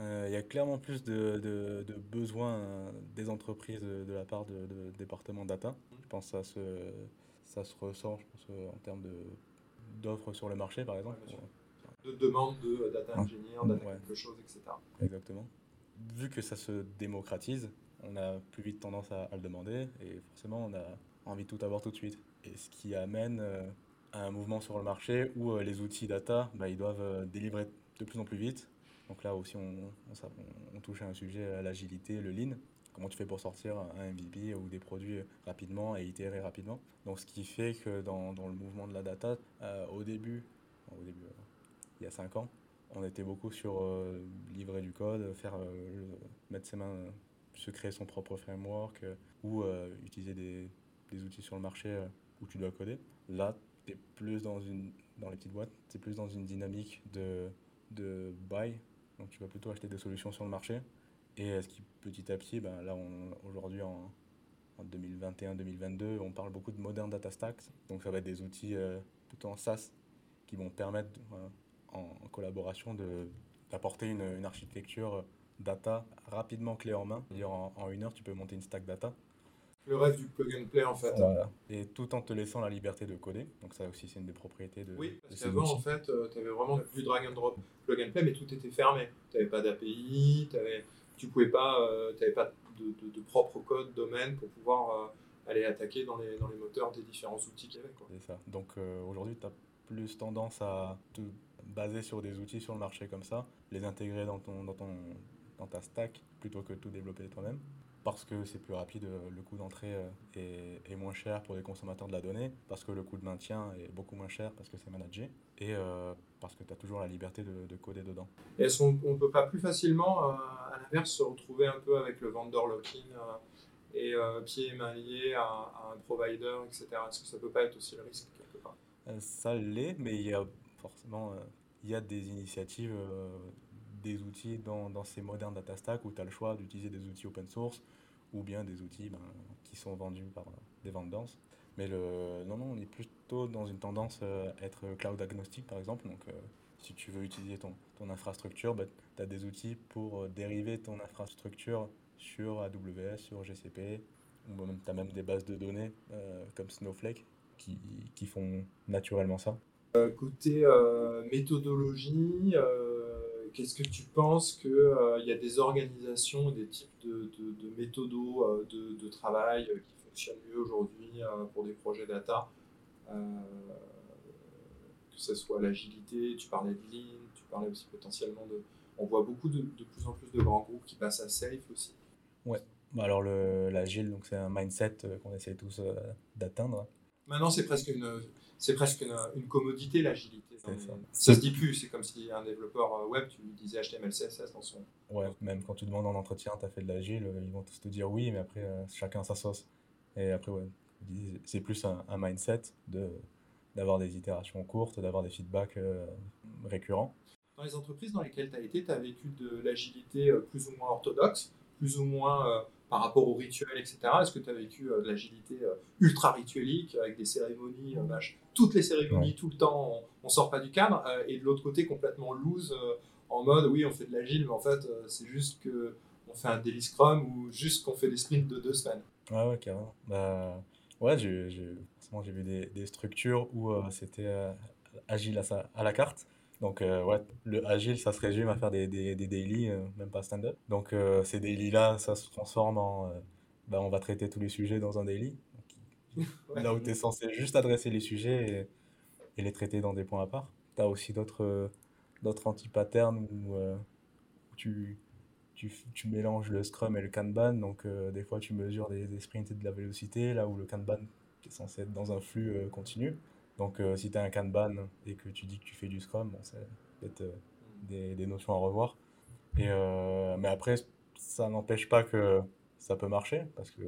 euh, il y a clairement plus de, besoins euh, des entreprises de, la part de, départements data. Je pense que ça se, ça se ressort euh, en termes d'offres sur le marché, par exemple. de demande de data engineer, data quelque chose, etc. Exactement. Vu que ça se démocratise, on a plus vite tendance à, le demander et forcément on a envie de tout avoir tout de suite. Et ce qui amène à un mouvement sur le marché où les outils data, bah, ils doivent délivrer de plus en plus vite donc là aussi, on, touche à un sujet, l'agilité, le lean. Comment tu fais pour sortir un MVP ou des produits rapidement et itérer rapidement. Donc ce qui fait que dans, dans le mouvement de la data, euh, au début, au début euh, il y a 5 ans, on était beaucoup sur euh, livrer du code, faire, mettre ses mains, se créer son propre framework ou utiliser des, des, outils sur le marché où tu dois coder. Là, tu es plus dans, une, dans les petites boîtes, tu es plus dans une dynamique de, de buy, donc tu vas plutôt acheter des solutions sur le marché. Et ce qui petit à petit, ben, là aujourd'hui en, 2021-2022, on parle beaucoup de modern data stacks. Donc ça va être des outils euh, plutôt en SaaS qui vont permettre en, collaboration d'apporter une, une, architecture data rapidement clé en main. -dire en, en, une heure, tu peux monter une stack data le rêve du plug and play en fait. Et tout en te laissant la liberté de coder. Donc ça aussi c'est une des propriétés de. Oui, parce qu'avant en fait euh, tu avais vraiment du drag and drop plug and play mais tout était fermé. Tu n'avais pas d'API, tu pouvais pas, euh, avais pas de, de, propre code domaine pour pouvoir euh, aller attaquer dans les, dans les moteurs des différents outils qu'il y avait. C'est ça. Donc aujourd'hui tu as plus tendance à te baser sur des outils sur le marché comme ça, les intégrer dans, ton, dans, ton, dans ta stack plutôt que tout développer toi-même parce que c'est plus rapide, euh, le coût d'entrée euh, est, moins cher pour les consommateurs de la donnée, parce que le coût de maintien est beaucoup moins cher parce que c'est managé, et euh, parce que tu as toujours la liberté de, coder dedans. Est-ce qu'on ne peut pas plus facilement, à l'inverse, se retrouver un peu avec le vendor lock-in et pieds et mains liés à, un provider, etc. Est-ce que ça ne peut pas être aussi le risque quelque part? Ça l'est, mais il y a forcément il y a des initiatives des outils dans, ces modernes data stack où tu as le choix d'utiliser des outils open source ou bien des outils ben, qui sont vendus par des vendances. Mais non, non, on est plutôt dans une tendance à euh, être cloud agnostique par exemple. Donc, euh, si tu veux utiliser ton, ton infrastructure, ben, tu as des outils pour euh, dériver ton infrastructure sur AWS, sur GCP, ou même tu as même des bases de données comme Snowflake qui, qui, font naturellement ça. côté méthodologie, Qu'est-ce que tu penses qu'il euh, y a des organisations, des types de, de, méthodos euh, de, travail euh, qui fonctionnent mieux aujourd'hui pour des projets data Que ce soit l'agilité, tu parlais de Lean, tu parlais aussi potentiellement de... On voit beaucoup de, plus en plus de grands groupes qui passent à Safe aussi. Ouais, bah alors l'agile, c'est un mindset qu'on essaie tous d'atteindre. Maintenant, c'est presque une c'est presque une, commodité l'agilité. Ça. ça se dit plus, c'est comme si un développeur euh, web, tu lui disais HTML, CSS dans son. Ouais, même quand tu demandes en entretien, tu as fait de l'agile, ils vont tous te dire oui, mais après, euh, chacun sa sauce. Et après, ouais, c'est plus un, mindset de d'avoir des itérations courtes, d'avoir des feedbacks euh, récurrents. Dans les entreprises dans lesquelles tu as été, tu as vécu de l'agilité plus ou moins orthodoxe, plus ou moins par rapport aux rituels, etc. Est-ce que tu as vécu de l'agilité ultra rituelique avec des cérémonies vaches toutes les cérémonies, tout le temps, on, sort pas du cadre, euh, et de l'autre côté complètement loose, euh, en mode oui, on fait de l'agile, mais en fait, euh, c'est juste que on fait un daily scrum ou juste qu'on fait des sprints de deux semaines. Ouais, ouais, carrément. Bah, ouais, j'ai vu des, des, structures où c'était agile à, à, la carte. Donc, ouais, le agile, ça se résume à faire des, des, des daily, même pas stand-up. Donc, ces daily-là, ça se transforme en. bah, on va traiter tous les sujets dans un daily. Là où tu es censé juste adresser les sujets et, les traiter dans des points à part. Tu as aussi d'autres d'autres anti-patterns où, euh, tu, tu, tu, mélanges le Scrum et le Kanban. Donc, euh, des fois, tu mesures des, des, sprints et de la vélocité, là où le Kanban est censé être dans un flux euh, continu. Donc, si tu as un Kanban et que tu dis que tu fais du Scrum, bon, c'est peut-être des, des, notions à revoir. Et, mais après, ça n'empêche pas que ça peut marcher, parce que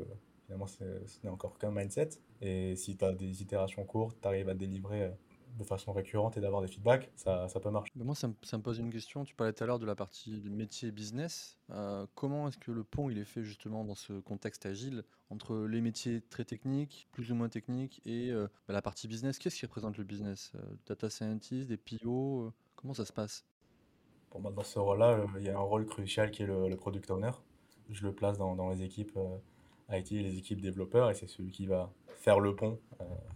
finalement, ce n'est encore qu'un mindset. Et si tu as des itérations courtes, tu arrives à délivrer euh, de façon récurrente et d'avoir des feedbacks, ça, ça peut marcher. moi, ça me, pose une question. Tu parlais tout à l'heure de la partie métier business. Euh, comment est-ce que le pont il est fait justement dans ce contexte agile entre les métiers très techniques, plus ou moins techniques, et euh, bah, la partie business? Qu'est-ce qui représente le business? Data scientist, des PO Comment ça se passe? Pour moi, dans ce rôle-là, il y a un rôle crucial qui est le, product owner. Je le place dans, dans les équipes IT et les équipes développeurs, et c'est celui qui va faire le pont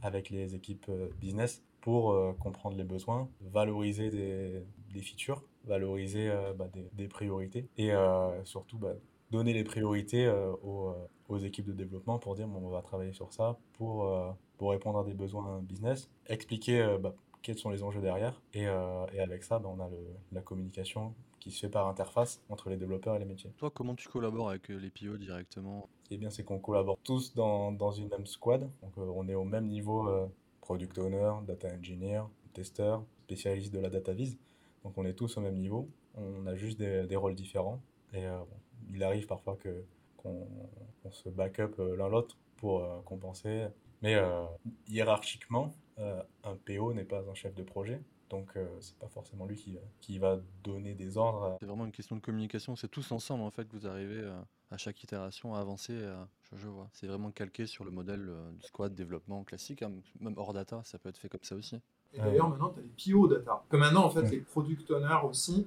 avec les équipes business pour euh, comprendre les besoins, valoriser des, des features, valoriser euh, bah, des, des, priorités et euh, surtout bah, donner les priorités aux, aux, équipes de développement pour dire bon, on va travailler sur ça pour, pour répondre à des besoins business, expliquer bah, quels sont les enjeux derrière et, et avec ça on a le, la communication qui se fait par interface entre les développeurs et les métiers. Toi, comment tu collabores avec les PO directement? Est bien, c'est qu'on collabore tous dans, dans, une même squad. Donc, on est au même niveau product owner, data engineer, testeur, spécialiste de la data vise. Donc on est tous au même niveau. On a juste des, des rôles différents. Et euh, il arrive parfois que qu'on se back up euh, l'un l'autre pour euh, compenser. Mais hiérarchiquement, un PO n'est pas un chef de projet. Donc c'est pas forcément lui qui, qui, va donner des ordres. C'est vraiment une question de communication. C'est tous ensemble en fait que vous arrivez à chaque itération à avancer. je, vois. C'est vraiment calqué sur le modèle euh, du squad développement classique, hein. même hors data, ça peut être fait comme ça aussi. Et d'ailleurs, maintenant, tu as les PO data. Comme maintenant, en fait, les product owners aussi,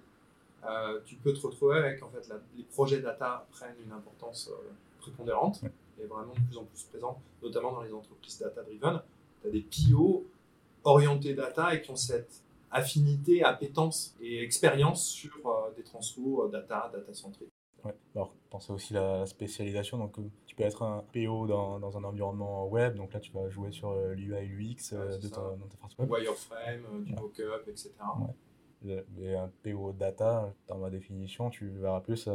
euh, tu peux te retrouver avec, en fait, les projets data prennent une importance euh, prépondérante et vraiment de plus en plus présente, notamment dans les entreprises data-driven. Tu as des PO orientés data et qui ont cette affinité, appétence et expérience sur des transfos data, data-centriques. Ouais. Alors, pensez aussi à la spécialisation. Donc, euh, tu peux être un PO dans, dans, un environnement web. Donc là, tu vas jouer sur euh, l'UI, l'UX euh, de ton interface web. Wireframe, du mockup, etc. Et un PO data, dans ma définition, tu verras plus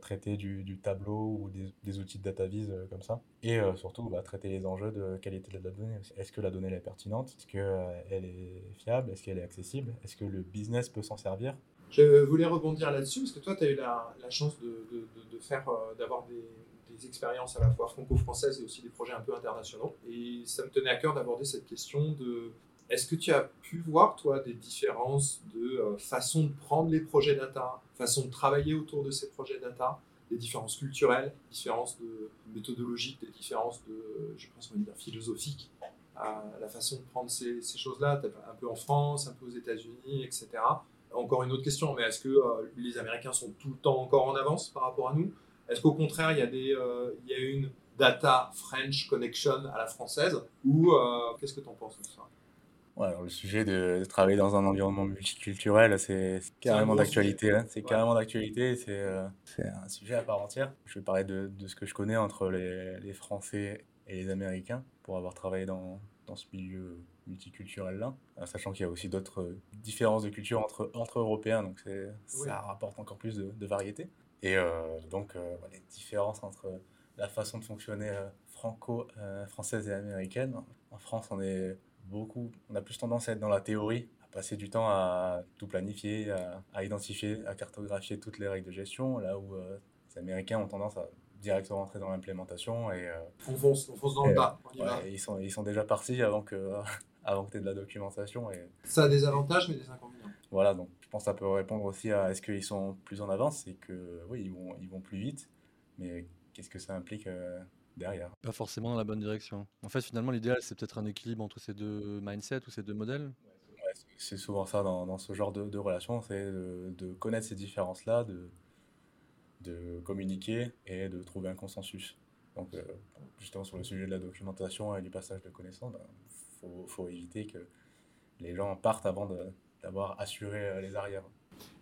traiter du, tableau ou des, outils de data vise comme ça. Et surtout, bah, traiter les enjeux de qualité de la donnée. Est-ce que la donnée est pertinente? Est-ce qu'elle est fiable? Est-ce qu'elle est accessible? Est-ce que le business peut s'en servir? Je voulais rebondir là-dessus parce que toi, tu as eu la, chance de, faire, euh, d'avoir des, des, expériences à la fois franco-françaises et aussi des projets un peu internationaux. Et ça me tenait à cœur d'aborder cette question de est-ce que tu as pu voir, toi, des différences de euh, façon de prendre les projets data, façon de travailler autour de ces projets data, des différences culturelles, différences de méthodologiques, des différences de, je pense, on va dire philosophiques, la façon de prendre ces, choses-là, un peu en France, un peu aux États-Unis, etc encore une autre question, mais est-ce que euh, les Américains sont tout le temps encore en avance par rapport à nous? Est-ce qu'au contraire, il y, a des, euh, il y a une data French connection à la française? Ou qu'est-ce que tu en penses de ça? Ouais, alors le sujet de, travailler dans un environnement multiculturel, c'est carrément d'actualité. Hein. C'est carrément d'actualité, c'est un sujet à part entière. Je vais parler de, de ce que je connais entre les, les, Français et les Américains, pour avoir travaillé dans, dans ce milieu multiculturel-là, euh, sachant qu'il y a aussi d'autres euh, différences de culture entre, entre Européens, donc ça rapporte encore plus de, variété. Et euh, donc, les différences entre la façon de fonctionner franco-française et américaine. En France, on est beaucoup, on a plus tendance à être dans la théorie, à passer du temps à tout planifier, à, identifier, à cartographier toutes les règles de gestion, là où les Américains ont tendance à directement rentrer dans l'implémentation et on fonce, on fonce dans le tas. ils sont ils sont déjà partis avant que avant que tu aies de la documentation. Et... Ça a des avantages, mais des inconvénients. Voilà, donc je pense que ça peut répondre aussi à est-ce qu'ils sont plus en avance C'est que oui, ils vont, ils vont plus vite, mais qu'est-ce que ça implique euh, derrière Pas forcément dans la bonne direction. En fait, finalement, l'idéal, c'est peut-être un équilibre entre ces deux mindsets ou ces deux modèles. c'est souvent ça dans, dans ce genre de, de relation, c'est de, de, connaître ces différences-là, de, de communiquer et de trouver un consensus. Donc, euh, justement, sur le sujet de la documentation et du passage de connaissances, ben, faut, faut éviter que les gens partent avant d'avoir assuré euh, les arrières.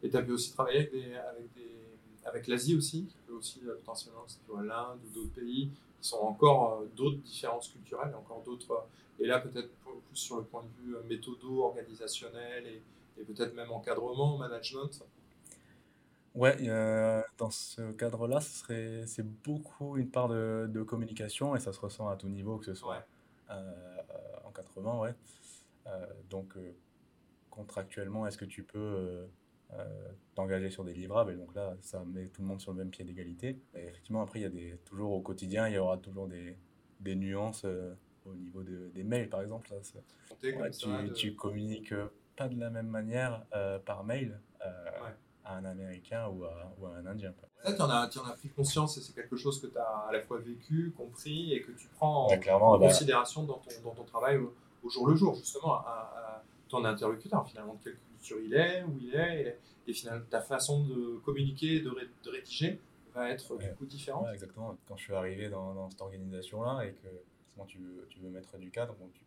Et tu as pu aussi travailler avec, des, avec, des, avec l'Asie aussi, qui peut aussi euh, potentiellement, l'Inde ou d'autres pays, sont encore euh, d'autres différences culturelles, encore d'autres. Et là, peut-être plus sur le point de vue méthodo, organisationnel et, et peut-être même encadrement, management. Ouais, dans ce cadre-là, c'est beaucoup une part de, de, communication et ça se ressent à tout niveau, que ce soit ouais. Euh, donc, euh, contractuellement, est-ce que tu peux t'engager sur des livrables. Et donc là, ça met tout le monde sur le même pied d'égalité. Et effectivement, après, il y a des, toujours au quotidien, il y aura toujours des, des nuances au niveau des mails, par exemple. tu, tu communiques pas de la même manière par mail à un Américain ou à, ou à un Indien. Ça, tu en, as, en as pris conscience et c'est quelque chose que tu as à la fois vécu, compris et que tu prends en, bah, considération dans, ton, dans ton travail au, jour le jour, justement, à, ton interlocuteur, finalement, de culture il est, où il est, et, finalement, ta façon de communiquer, de, de rédiger va être du coup différente. exactement. Quand je suis arrivé dans, dans cette organisation-là et que tu veux, tu veux mettre du cadre, donc tu,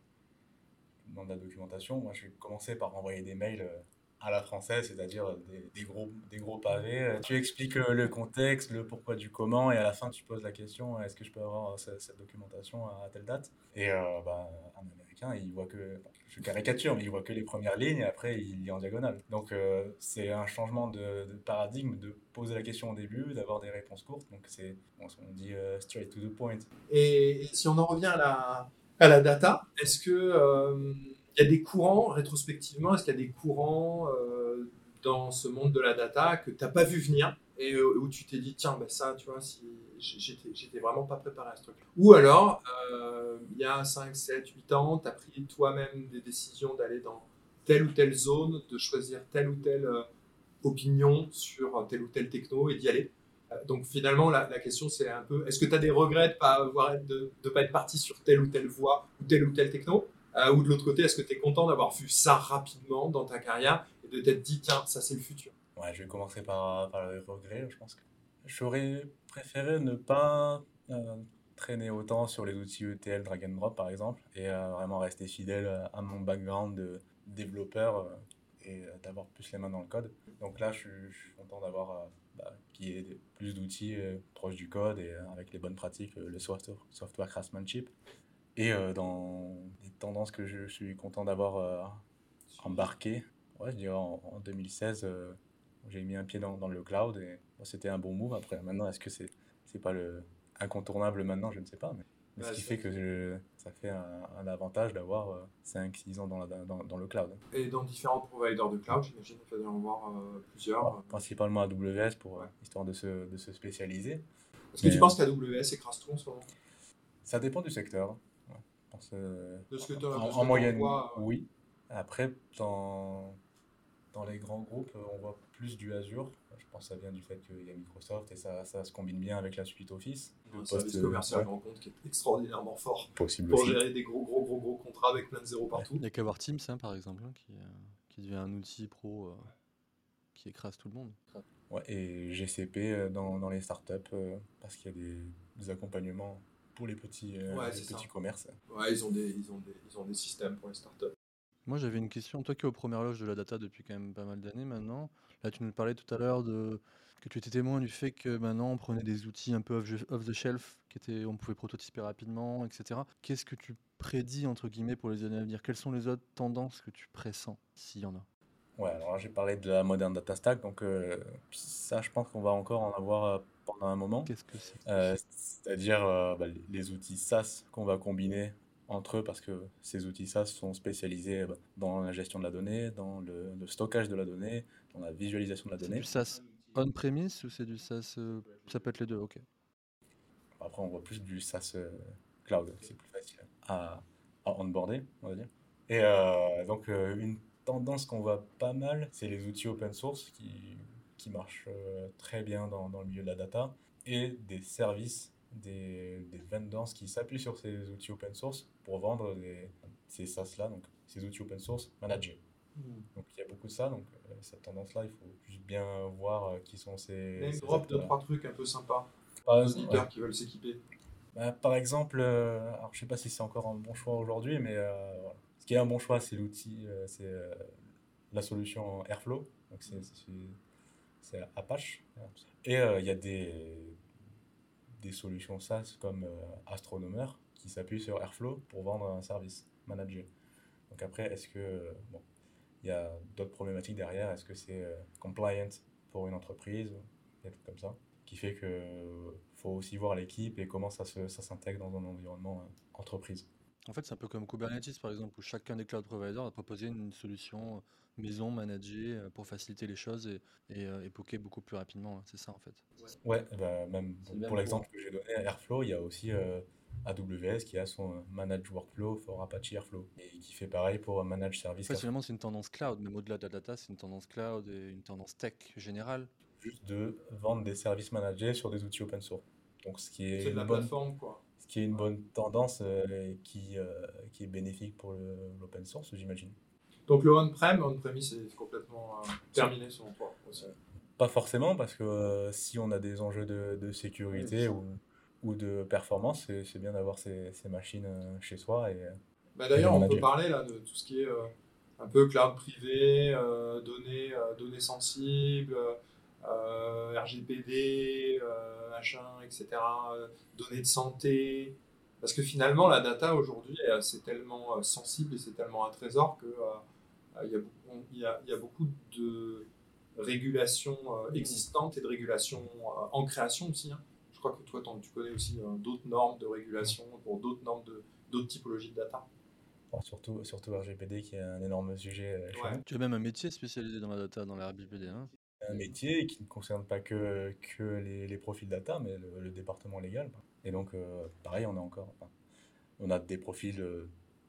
demandes la documentation, moi je vais commencer par envoyer des mails euh, à la française, c'est-à-dire des, gros, des gros pavés. Tu expliques le, contexte, le pourquoi du comment, et à la fin, tu poses la question est-ce que je peux avoir cette, documentation à, telle date? Et euh, bah, un Américain, il voit que, je caricature, mais il voit que les premières lignes, et après, il lit en diagonale. Donc, euh, c'est un changement de, paradigme de poser la question au début, d'avoir des réponses courtes. Donc, c'est, on dit euh, straight to the point. Et, si on en revient à la, à la data, est-ce que il y a des courants, rétrospectivement, est-ce qu'il y a des courants euh, dans ce monde de la data que tu n'as pas vu venir et euh, où tu t'es dit, tiens, ben ça, tu vois, si j'étais vraiment pas préparé à ce truc. Ou alors, euh, il y a 5, 7, 8 ans, tu as pris toi-même des décisions d'aller dans telle ou telle zone, de choisir telle ou telle opinion sur telle ou telle techno et d'y aller. Donc finalement, la, question c'est un peu, est-ce que tu as des regrets de ne pas, être parti sur telle ou telle voie ou telle ou telle techno? Euh, ou de l'autre côté, est-ce que tu es content d'avoir vu ça rapidement dans ta carrière et de t'être dit, tiens, ça c'est le futur? Ouais, je vais commencer par, par le regret. Je pense que j'aurais préféré ne pas euh, traîner autant sur les outils ETL drag and drop par exemple et euh, vraiment rester fidèle à mon background de développeur et d'avoir plus les mains dans le code. Donc là, je, suis content d'avoir bah, qu'il plus d'outils proches du code et avec les bonnes pratiques, le software, software craftsmanship. Et euh, dans les tendances que je suis content d'avoir euh, embarqué, ouais, je dirais en, 2016, euh, j'ai mis un pied dans, dans le cloud et c'était un bon move. Après, maintenant, est-ce que c'est c'est pas le incontournable maintenant? Je ne sais pas. Mais, ce qui fait que ça fait un, avantage d'avoir 5-6 ans dans, dans, dans, le cloud. Et dans différents providers de cloud, j'imagine qu'il fallait en voir plusieurs. principalement AWS pour histoire de se, de se spécialiser. Est-ce que tu penses qu'AWS écrase tout en ce moment Ça dépend du secteur de ce que en, en moyenne, oui. Après, dans, dans les grands groupes, on voit plus du Azure. Je pense que ça vient du fait qu'il y a Microsoft et ça, ça se combine bien avec la suite Office. Le service commercial ouais. compte qui est extraordinairement fort Possible pour gérer des gros, gros, gros, gros contrats avec plein de zéros partout. Il n'y a qu'à voir Teams, hein, par exemple, hein, qui, euh, qui, devient un outil pro euh, qui écrase tout le monde. Ouais, et GCP euh, dans, dans les startups, parce qu'il y a des, des accompagnements pour les petits, euh, petits commerces. Ouais, ils ont, des, ils, ont des, ils ont des systèmes pour les startups. Moi, j'avais une question. Toi qui es aux premières loges de la data depuis quand même pas mal d'années maintenant, là, tu nous parlais tout à l'heure de que tu étais témoin du fait que maintenant on prenait des outils un peu off the shelf, qui étaient, on pouvait prototyper rapidement, etc. Qu'est-ce que tu prédis entre guillemets pour les années à venir? Quelles sont les autres tendances que tu pressens, s'il y en a? Ouais, alors j'ai parlé de la moderne data stack, donc euh, ça, je pense qu'on va encore en avoir euh, pendant un moment. Qu'est-ce que c'est euh, C'est-à-dire bah, les outils SaaS qu'on va combiner entre eux parce que ces outils SaaS sont spécialisés bah, dans la gestion de la donnée, dans le, stockage de la donnée, dans la visualisation de la donnée. C'est du SaaS on-premise ou c'est du SaaS Ça peut être les deux, ok. Après, on voit plus du SaaS cloud, c'est plus facile à, à onboarder, on va dire. Et donc, une tendance qu'on voit pas mal, c'est les outils open source qui, qui marchent euh, très bien dans, dans, le milieu de la data et des services, des, des vendors qui s'appuient sur ces outils open source pour vendre ces SaaS-là, donc ces outils open source managés. Hmm. Donc il y a beaucoup de ça, donc euh, cette tendance-là, il faut juste bien voir euh, qui sont ces. Même drop de trois trucs un peu sympas. Par, ouais. qui veulent s'équiper. Bah, par exemple, alors je sais pas si c'est encore un bon choix aujourd'hui, mais ce qui est un bon choix, c'est l'outil, euh, c'est euh, la solution Airflow. Donc c'est Apache. Et euh, il y a des, des solutions SaaS comme Astronomer qui s'appuient sur Airflow pour vendre un service managé. Donc après, est-ce que bon, il y a d'autres problématiques derrière? Est-ce que c'est compliant pour une entreprise Des trucs comme ça qui fait que faut aussi voir l'équipe et comment ça s'intègre dans un environnement entreprise? En fait, c'est un peu comme Kubernetes, par exemple, où chacun des cloud providers a proposé une solution maison managée pour faciliter les choses et, et, époquer beaucoup plus rapidement. Hein. C'est ça, en fait. Ouais, bah, même pour l'exemple que j'ai donné, Airflow, il y a aussi AWS qui a son Manage Workflow for Apache Airflow et qui fait pareil pour Manage Service. finalement, c'est une tendance cloud, mais au-delà de la data, c'est une tendance cloud et une tendance tech générale. Juste de vendre des services managés sur des outils open source. Donc, ce qui est, de la plateforme, quoi. Ce qui est une bonne tendance euh, qui, euh, qui est bénéfique pour l'open source, j'imagine. Donc, le on-prem, on-premise, c'est complètement euh, terminé selon toi Pas forcément, parce que si on a des enjeux de, de sécurité ou ou de performance, c'est bien d'avoir ces, ces, machines euh, chez soi. Et, bah D'ailleurs, on peut parler là, de tout ce qui est euh, un peu cloud privé, euh, données, données sensibles, RGPD, machin, etc., données de santé. Parce que finalement, la data aujourd'hui, c'est tellement sensible et c'est tellement un trésor que il y, y, y, a beaucoup de régulations existantes et de régulations en création aussi. Hein que toi, tu connais aussi euh, d'autres normes de régulation pour d'autres normes de d'autres typologies de data. surtout, surtout RGPD qui est un énorme sujet. Euh, tu as même un métier spécialisé dans la data, dans la RGPD. Hein un métier qui ne concerne pas que, que les, les profils data, mais le, département légal. Et donc, euh, pareil, on a encore on a des profils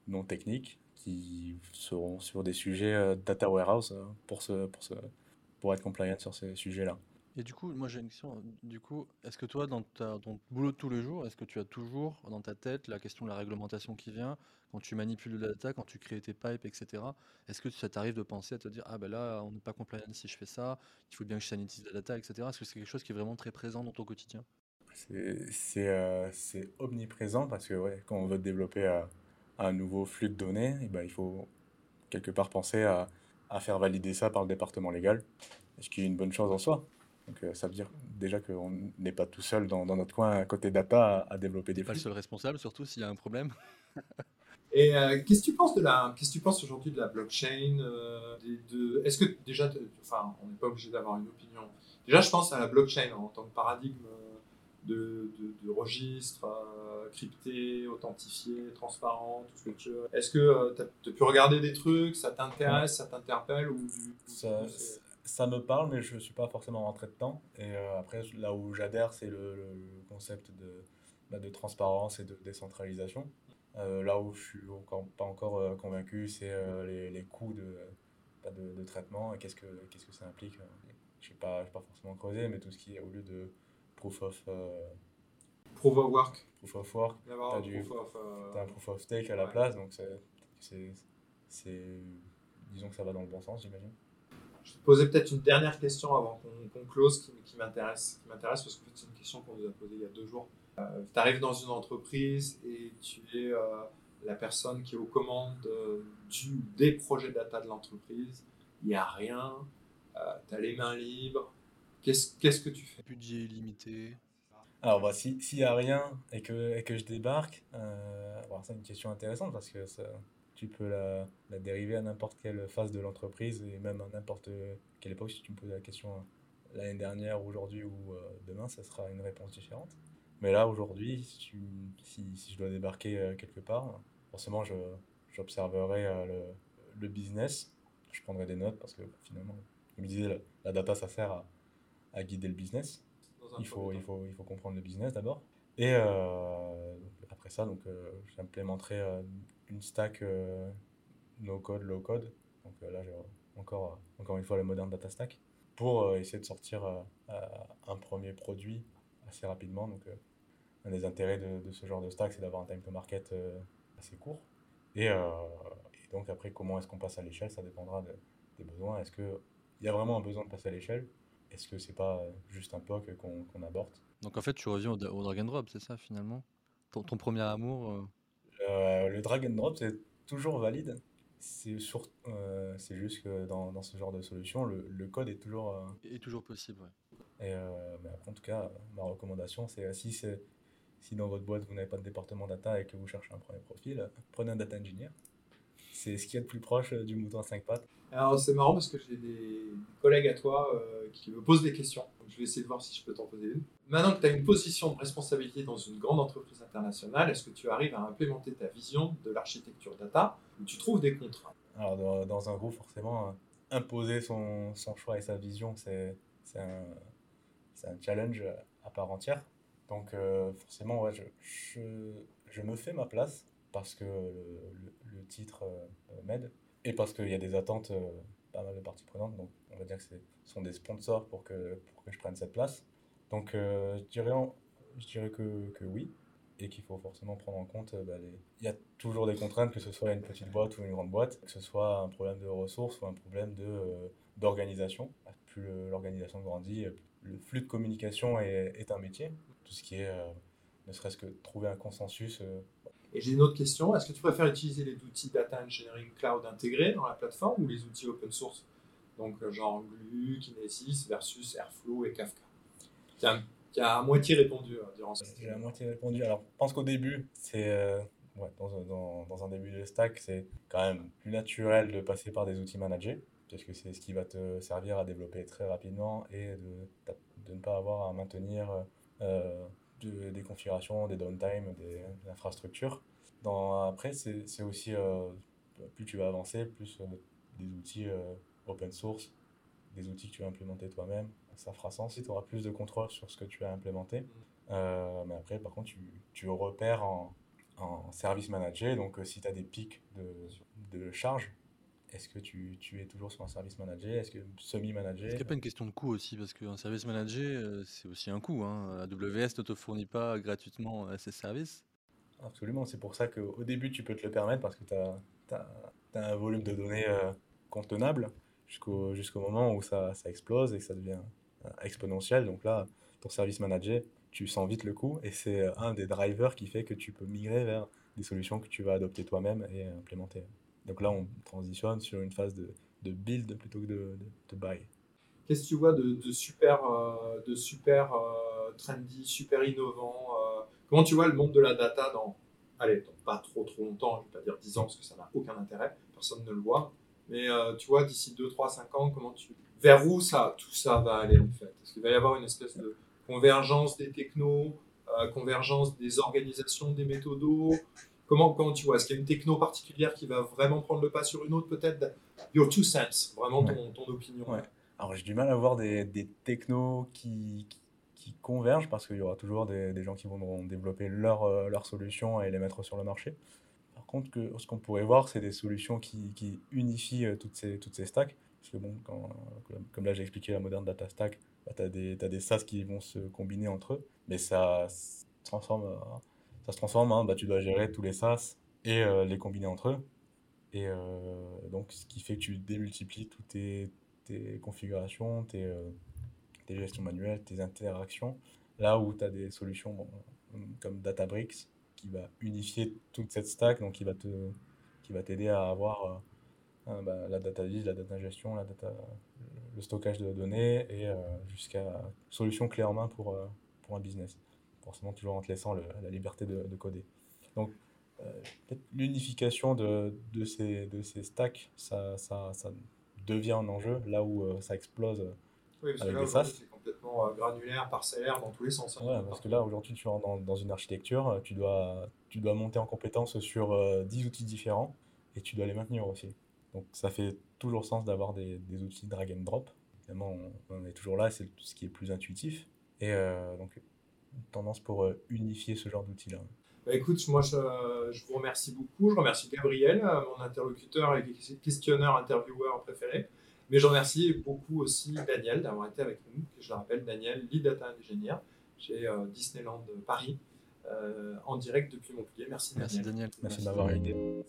non techniques qui seront sur des sujets data warehouse pour, ce, pour, ce, pour être compliant sur ces sujets-là. Et du coup, moi j'ai une question. Du coup, est-ce que toi, dans ta, ton boulot de tous les jours, est-ce que tu as toujours dans ta tête la question de la réglementation qui vient quand tu manipules la data, quand tu crées tes pipes, etc. Est-ce que ça t'arrive de penser à te dire ah ben là, on n'est pas compliant si je fais ça, il faut bien que je sanitise la data, etc. Est-ce que c'est quelque chose qui est vraiment très présent dans ton quotidien? C'est euh, omniprésent parce que ouais, quand on veut développer euh, un nouveau flux de données, eh ben, il faut quelque part penser à, à faire valider ça par le département légal, ce qui est une bonne chose en soi. Donc euh, ça veut dire déjà qu'on n'est pas tout seul dans, dans, notre coin à côté data à, développer des flux. Pas le seul responsable, surtout s'il y a un problème. Et euh, qu'est-ce que tu penses de la, qu'est-ce que tu penses aujourd'hui de la blockchain euh, de, Est-ce que déjà, enfin, on n'est pas obligé d'avoir une opinion. Déjà, je pense à la blockchain en tant que paradigme de, de, registre crypté, authentifié, transparent, tout ce que tu veux. Est-ce que tu as, pu regarder des trucs, ça t'intéresse, ça t'interpelle ou ça, ça me parle, mais je ne suis pas forcément rentré dedans. Et euh, après, là où j'adhère, c'est le, concept de, bah, de transparence et de décentralisation. Euh, là où je suis encore, pas encore euh, convaincu, c'est les, les, coûts de, bah, de, de, traitement et qu'est-ce que, qu'est-ce que ça implique. Je n'ai pas, pas forcément creusé, mais tout ce qui est au lieu de proof of. proof of work. Proof of work. Tu as, un proof of stake à la place, donc c'est. Disons que ça va dans le bon sens, j'imagine. Je vais te poser peut-être une dernière question avant qu'on close qui, qui m'intéresse parce que c'est une question qu'on nous a posée il y a deux jours. Euh, tu arrives dans une entreprise et tu es euh, la personne qui est aux commandes euh, du, des projets data de l'entreprise. Il n'y a rien, tu as les mains libres. Qu'est-ce que tu fais? Budget illimité. Alors, bah, s'il n'y a rien et que, et que je débarque, c'est une question intéressante parce que ça, tu peux la, la dériver à n'importe quelle phase de l'entreprise et même à n'importe quelle époque. Si tu me poses la question euh, l'année dernière, aujourd'hui ou euh, demain, ça sera une réponse différente. Mais là, aujourd'hui, si, si, si, je dois débarquer euh, quelque part, forcément, j'observerai le, le, business. Je prendrai des notes parce que finalement, comme je disais, la, data, ça sert à, à guider le business. Il faut, il, faut, il faut comprendre le business d'abord. Et après ça, donc, j'implémenterai une stack euh, no code, low code. Donc euh, là, j'ai encore, encore une fois le modern data stack pour euh, essayer de sortir un premier produit assez rapidement. Donc, un des intérêts de, de, ce genre de stack, c'est d'avoir un time to market assez court. Et, et, donc, après, comment est-ce qu'on passe à l'échelle? Ça dépendra des besoins. Est-ce qu'il y a vraiment un besoin de passer à l'échelle? Est-ce que c'est pas juste un POC qu'on aborde? Donc, en fait, tu reviens au, au drag and drop, c'est ça finalement? Ton, ton, premier amour euh, le drag and drop, c'est toujours valide. C'est euh, juste que dans, dans, ce genre de solution, le, le code est toujours. Euh, est toujours possible, Et mais en tout cas, ma recommandation, c'est si, si dans votre boîte vous n'avez pas de département data et que vous cherchez un premier profil, prenez un data engineer. c'est ce qui est le plus proche du mouton à cinq pattes. Alors c'est marrant parce que j'ai des collègues à toi euh, qui me posent des questions. Je vais essayer de voir si je peux t'en poser une. Maintenant que tu as une position de responsabilité dans une grande entreprise internationale, est-ce que tu arrives à implémenter ta vision de l'architecture data ou tu trouves des contraintes? Alors dans, un groupe, forcément, imposer son, choix et sa vision, c'est un, challenge à part entière. Donc euh, forcément, je, me fais ma place parce que le, titre euh, m'aide et parce qu'il y a des attentes, euh, pas mal de parties prenantes. Donc on va dire que ce sont des sponsors pour que, pour que je prenne cette place. Donc je dirais, je dirais que, que oui et qu'il faut forcément prendre en compte, bah, les... il y a toujours des contraintes, que ce soit une petite boîte ou une grande boîte, que ce soit un problème de ressources ou un problème d'organisation. Plus l'organisation grandit, le flux de communication est, est, un métier. Tout ce qui est, euh, ne serait-ce que trouver un consensus. Euh. Et j'ai une autre question. Est-ce que tu préfères utiliser les outils Data Engineering Cloud intégrés dans la plateforme ou les outils open source? Donc, euh, genre Glue, Kinesis versus Airflow et Kafka qui a, qui a à moitié répondu durant ce J'ai à moitié répondu. Alors, je pense qu'au début, c'est. Ouais, dans, un début de stack, c'est quand même plus naturel de passer par des outils managés parce que c'est ce qui va te servir à développer très rapidement et de, ne pas avoir à maintenir euh, de, des configurations, des downtime, des, des infrastructures. Dans, après, c'est aussi, euh, plus tu vas avancer, plus euh, des outils open source, des outils que tu vas implémenter toi-même, ça fera sens si tu auras plus de contrôle sur ce que tu as implémenté. mais après, par contre, tu, tu repères en, en service manager, donc si tu as des pics de, de charge, est-ce que tu, tu, es toujours sur un service manager Est-ce que semi-manager Est-ce qu'il n'y a pas une question de coût aussi? Parce qu'un service manager, euh, c'est aussi un coût. Hein. AWS ne te fournit pas gratuitement ses services. Absolument, c'est pour ça qu'au début, tu peux te le permettre parce que tu as, as, as, un volume de données euh, contenable jusqu'au moment où ça, ça, explose et que ça devient euh, exponentiel. Donc là, ton service manager, tu sens vite le coût et c'est un des drivers qui fait que tu peux migrer vers des solutions que tu vas adopter toi-même et implémenter. Donc là, on transitionne sur une phase de, build plutôt que de, buy. Qu'est-ce que tu vois de, super, euh, de super euh, trendy, super innovant euh, Comment tu vois le monde de la data dans, allez, pas trop trop longtemps, je ne vais pas dire 10 ans parce que ça n'a aucun intérêt, personne ne le voit, mais tu vois, d'ici 2, 3, 5 ans, comment tu, vers où ça, tout ça va aller en fait? Est-ce qu'il va y avoir une espèce de convergence des technos, convergence des organisations, des méthodos? Comment, comment tu vois? Est-ce qu'il y a une techno particulière qui va vraiment prendre le pas sur une autre Peut-être? Your two cents, vraiment ton, ton opinion. Ouais. Alors j'ai du mal à voir des, des technos qui, qui, convergent parce qu'il y aura toujours des, des, gens qui vont développer leur, euh, leur solution et les mettre sur le marché. Par contre, que, ce qu'on pourrait voir, c'est des solutions qui, qui unifient euh, toutes ces, toutes ces stacks. Parce que bon, quand, comme là j'ai expliqué la moderne data stack, bah, tu as, as, des SaaS qui vont se combiner entre eux, mais ça se transforme ça se transforme. Hein, bah, tu dois gérer tous les SaaS et euh, les combiner entre eux. Et euh, donc, ce qui fait que tu démultiplies toutes tes, configurations, tes, euh, tes, gestions manuelles, tes interactions. Là où tu as des solutions comme Databricks qui va unifier toute cette stack, donc qui va t'aider à avoir bah, la data vise, la data gestion, la data, le stockage de données et jusqu'à solution clé en main pour, pour un business forcément toujours en te laissant le, la liberté de, de coder. Donc, euh, l'unification de, de, ces, de ces stacks, ça, ça, ça, devient un enjeu là où euh, ça explose oui, parce avec que là. C'est complètement euh, granulaire, parcellaire, dans tous les sens. Hein, ouais, parce que là, aujourd'hui, tu rentres dans, dans, une architecture, tu dois, tu dois monter en compétence sur euh, 10 outils différents et tu dois les maintenir aussi. Donc, ça fait toujours sens d'avoir des, des, outils drag and drop. Évidemment, on, on est toujours là, c'est ce qui est plus intuitif. Et euh, donc, tendance pour euh, unifier ce genre d'outils-là. Bah écoute, moi je, je, vous remercie beaucoup. Je remercie Gabriel, euh, mon interlocuteur et questionneur, intervieweur préféré. Mais je remercie beaucoup aussi Daniel d'avoir été avec nous. Je le rappelle, Daniel, lead data engineer chez euh, Disneyland Paris, euh, en direct depuis Montpellier. Merci, Merci Daniel. Daniel. Merci, Merci de m'avoir aidé.